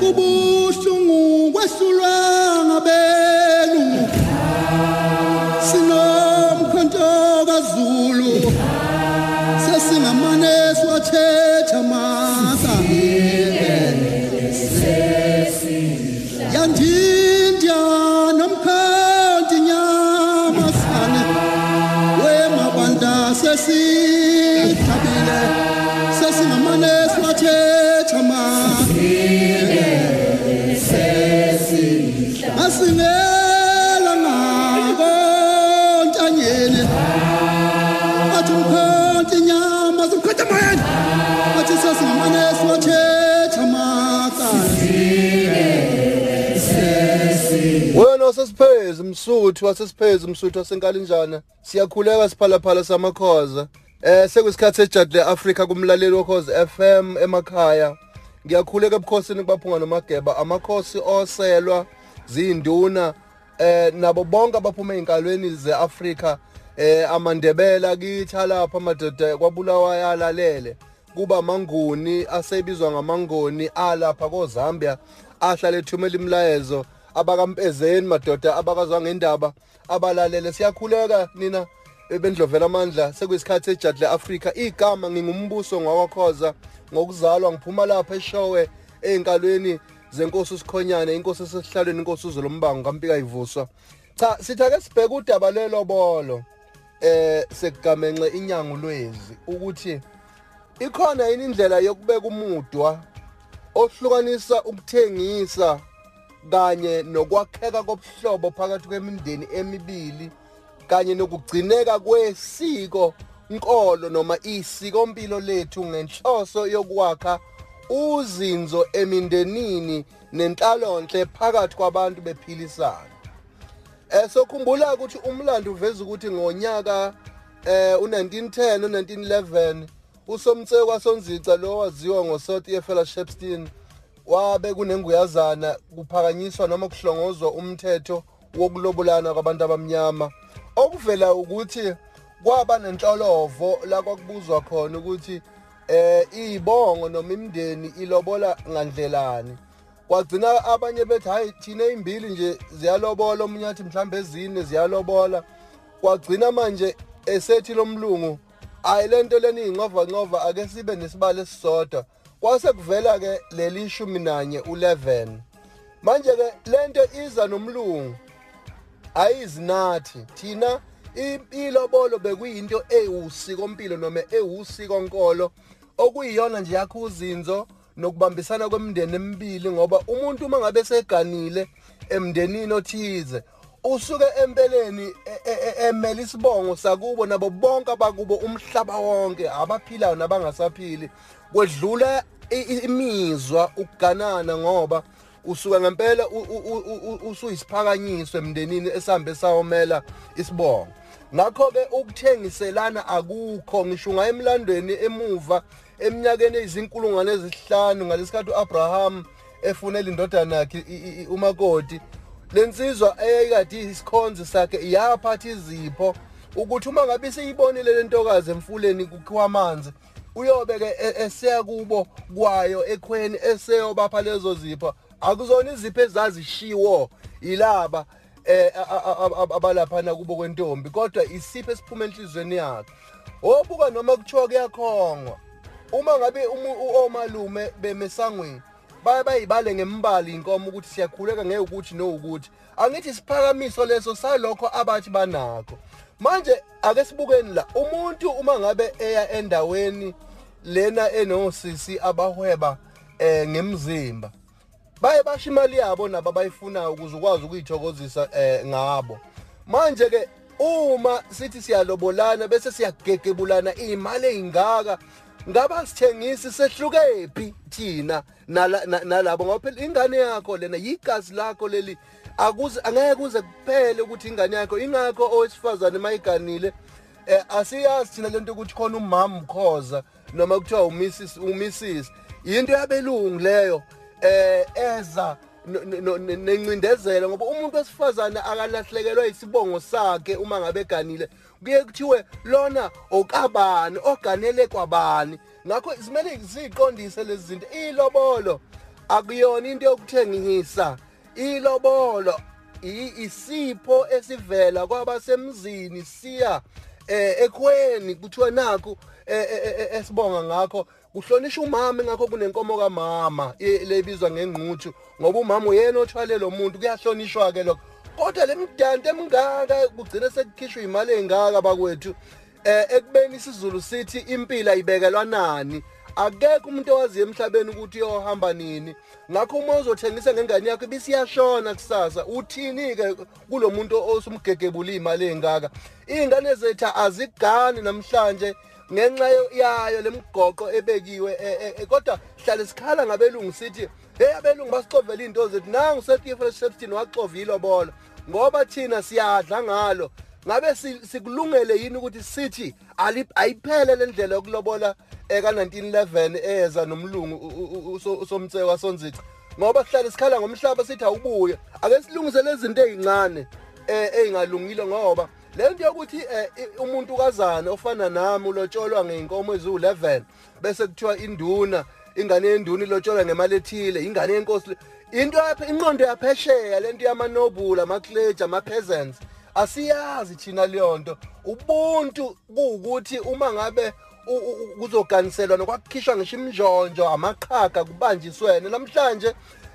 kubuhlungu kwehlulwa ngabelu sinomkhonto kaZulu. Sesingamane siwathetha masa yandindya nomkhonto nyama sane wemabandla sesithabile. Sesingamane siwathetha athi umkhonto inyama zimkhonto moyeni athi sesingamane siwathetha makani wena wasesiphezi msuthu wasesiphezi msuthu wasenkalinjana. Siyakhuleka siphalaphala samakhoza. Eh sekuyisikhathi sejadle Africa kumlaleli wokhoza FM emakhaya. Ngiyakhuleka ebukhosini kubaphunga nomageba. Amakhosi oselwa zinduna eh nabo bonke abaphuma einkalweni zeAfrica eh amandebela kithi lapha amadoda kwabulawa yalalele kuba manguni asebizwa ngamangoni alapha koZambia ahlale ethumela imlayezo abakampezeni madoda abakazwa ngendaba abalalele. Siyakhuleka nina bendlovela amandla. Sekuyisikhathi ejadle Africa igama ngingumbuso ngwakhoza ngokuzalwa ngiphuma lapha eshowe einkalweni zenkosi usikhonyane inkosi esesihlalweni inkosi uzolombango kampika ivuswa. Cha sithake sibheke udaba lelobolo eh sekugamenxe inyango lwezi ukuthi ikhona yini indlela yokubeka umudwa ohlukanisa ukuthengisa kanye nokwakheka kobuhlobo phakathi kwemindeni emibili kanye nokugcineka kwesiko nkolo noma isikompilo lethu ngenhloso yokwakha uzinzo emindenini nenhlalonhle phakathi kwabantu bephilisana. Eh sokhumbula ukuthi umlando uveza ukuthi ngonyaka eh u1910 u1911 usomtseko wasonzica lo waziwa ngoSothi Fellowshipstein wabe kunenguyazana kuphakanyiswa noma kuhlongozwa umthetho wokulobolana kwabantu abamnyama. Okuvela ukuthi kwaba nenhlolovo la kwakubuzwa khona ukuthi eh izibongo noma imindeni ilobola ngandlelani. Kwagcina abanye bethi hayi thina imbili nje ziyalobola omunye athi mhlambe ezine ziyalobola. Kwagcina manje esethi lomlungu ayi lento leni ingcova ngcova ake sibe nesibalo esisodwa. Kwase kuvela ke leli 11 u11 manje ke lento iza nomlungu ayizinathi thina ilobolo bekuyinto ewusikompilo noma ewusikonkolo okuyiyona nje yakho uzinzo. Nokubambisana kwemindeni emibili ngoba umuntu uma ngabe seganile emndenini othize usuke empeleni emela isibongo sakubo nabo bonke abakubo umhlaba wonke abaphilayo nabangasaphili kwedlula imizwa ukuganana ngoba usuka ngempela usuyisiphakanyiswe emndenini esambe sawomela isibongo. Ngakho ke ukuthengiselana akukho ngisho ngayemlandweni emuva eminyakeni eyizinkulungwane ezihlanu ngalesikhathi uAbraham efunela indodana yakhe umakoti lensizwa eyayikade isikhonzi sakhe yaphatha izipho ukuthi uma ngabe seyibonile lentokazi emfuleni kukhiwa amanzi uyobe ke eseya kubo kwayo ekhweni eseyobapha lezo zipho. Akuzona izipho ezazishiwo ilaba eh abalaphana kubo kwentombi kodwa isipho esiphuma enhlizweni yakhe. Obuka noma kuthiwa kuyakhongwa uma ngabe omalume bemesangweni baye bayibale ngembali inkomo ukuthi siyakhuleka ngeke ukuthi no ukuthi angithi isiphakamiso leso salokho abathi banakho. Manje ake sibukeni la umuntu uma ngabe eya endaweni lena enosisi abahweba eh ngemzimba baye basho imali yabo nabo abayifunayo ukuze ukwazi ukuyithokozisa eh ngabo. Manje ke uma sithi siyalobolana bese siyagegebulana imali ezingaka ngaba sithengisi sehlukephi thina nalabo? Ngoba phela ingane yakho lena yigazi lakho leli. Akuze angeke kuze kuphele ukuthi ingane yakho. Ingakho owesifazane mayiganile eh asiyazi thina lento ukuthi khona umama mkhoza noma kuthiwa uMrs uMrs. Into yabelungu leyo eh eza nencindezelo ngoba umuntu wesifazane akalahlekelwa isibongo sakhe uma ngabe ganile kuye kuthiwe lona okabani oganele kwabani? Ngakho simele siqondise lezi zinto. Ilobolo akuyona into yokuthengisa. Ilobolo isipho esivela kwabasemzini siya eh ekweni kuthiwa naku eh, eh, eh, esibonga ngakho kuhlonishwa umama ngakho kunenkomo kamama lebizwa ngengquthu ngoba umama uyena othwale lo muntu kuyahlonishwa ke lokho. Kodwa lemidante emingaka kugcina sekukhishwa imali engaka bakwethu eh ekubeni isizulu sithi impilo ayibekelwa nani. Akekho umuntu owaziyo emhlabeni ukuthi uyohamba nini. Ngakho uma uzothengisa ngengane yakho ibisiyashona kusasa. Uthini ke kulo muntu osumgegebula imali engaka ingane zethu azigani namhlanje. Ngenxa yo- yayo lemigoqo ebekiwe eh, eh, eh, kodwa hlale sikhala ngabelungu sithi hey abelungu basixovela izinto zethu nangu setifre septin waxovile bola ngoba thina siyadla ngalo. Ngabe si- sikulungele yini ukuthi sithi ayiphele le ndlela yokulobola eka 1911 eza nomlungu usomtseko wasonzica ngoba sihlale sikhala ngomhlaba sithi awubuye. Ake silungise lezi zinto ezincane engalungile ngoba le nto yokuthi eh, umuntu kazana ofana nami ulotsholwa ngeinkomo eziwu11 bese kuthiwa induna ingane yenduna ilotsholwa ngemali ethile ingane yenkosi into inqondo yaphesheya lento yamanobula ama-clergy ama-peasants asiyazi thina leyo nto ubuntu kuwukuthi uma ngabe kuzoganiselwa nokwakukhishwa ngisho imnjonjo amaqhaga kubanjiswene namhlanje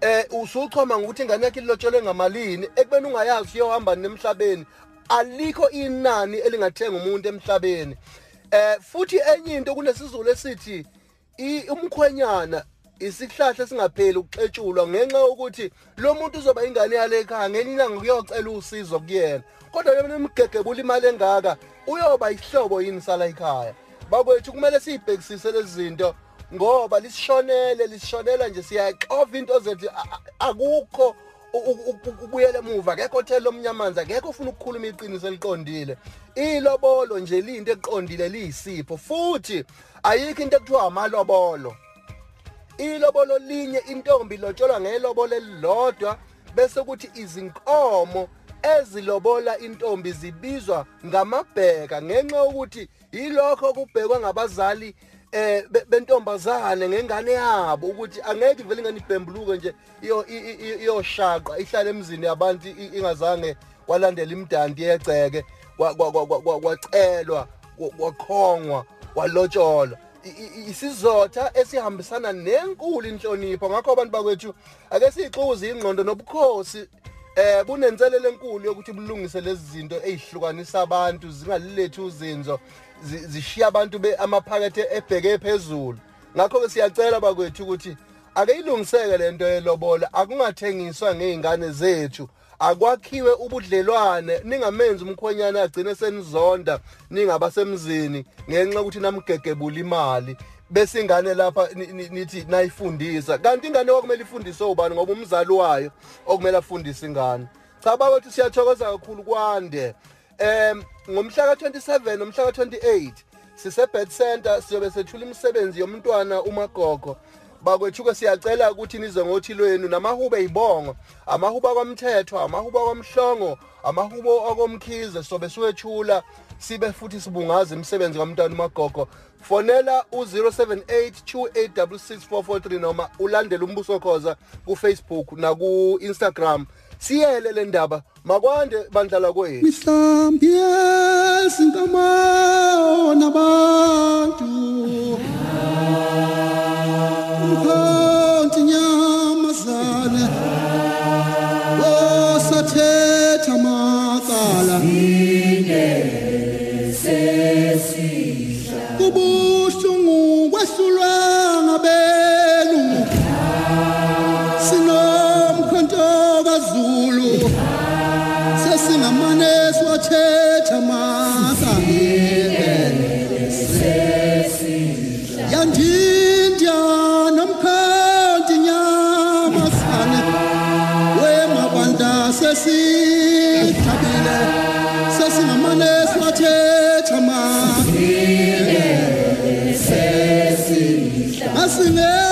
eh usuchoma ngokuthi ingane yakhe ilotshelwe ngamalini ekubeni ungayazi uyohamba nemhlabeni alikho inani elingathenga umuntu emhlabeni. Eh futhi enye into kunesizulu esithi i- umkhwenyana isihlahla singapheli ukuxetshulwa ngenxa yokuthi lo muntu uzoba ingane yale ekhaya ngenye ilanga kuyocela usizo kuyena. Kodwa yona imgegebula imali engaka uyoba ihlobo yini sala ekhaya? Bakwethu kumele siyibhekisise lezi zinto ngoba lisishonele lisishonela nje siyaxova into zethu a- a- akukho u- u- u- ubuyele emuva. Akekho othela omnyamanzi akekho ufuna ukukhuluma iqiniso eliqondile. Ilobolo nje liyinto eqondile liyisipho. Futhi ayikho into ekuthiwa amalobolo. Ilobolo linye intombi lotsholwa ngelobolo elilodwa bese kuthi izinkomo ezilobola intombi zibizwa ngamabheka ngenxa yokuthi yilokho kubhekwa ngabazali eh be- bentombazane ngengane yabo ukuthi angeke ivele ingane ibhembuluke nje iyoshaqa ihlale emzini yabantu ingazange walandela imdanti yegceke kwa- kwa- kwa- kwa- kwa- kwacelwa kwa- kwakhongwa walotsholwa isizotha esihambisana nenkulu inhlonipho. Ngakho abantu bakwethu ake siyixuze ingqondo nobukhosi eh bunenselelo enkulu yokuthi bulungise lezi zinto ezihlukanisa abantu zingalilethi uzinzo. zi- zishiya abantu amaphakethe ebheke phezulu. Ngakho ke siyacela bakwethu ukuthi ake ilungiseke lento yelobola akungathengiswa ngeingane zethu. Akwakhiwe ubudlelwane ningamenzi umkhwenyana agcine senizonda ningabasemzini ngenxa yokuthi namgegebula imali bese ingane lapha ni- ni- nithi nayifundisa. Kanti ingane okumele ifundiswe ubani? Ngoba umzali wayo okumele afundise ingane. Cha bakwethu siyathokoza kakhulu kwande. Em ngomhla ka27 nomhla ka28 sise birth center siyobe sethula imisebenzi yomntwana umagogo. Bakwethuke siyacela ukuthi nize ngothi lwenu namahubo eyibongo amahubo akwamthetho amahubo akwamhlongo amahubo akomkhize sobe siwethula sibe futhi sibungaza imisebenzi kamntwana umagogo. Fonela u-078 2866443 noma ulandele umbuso khoza kufacebook naku-instagram. Siyele le ndaba makwande bandlala kwethu. Mihlambi yezinkamo nabantu umkhonti nyamazane. Sesingamane siwathetha masangile yandindya nomkhonti nyamasane wemabanda sesithabile sesingamane siwathetha masangile asinge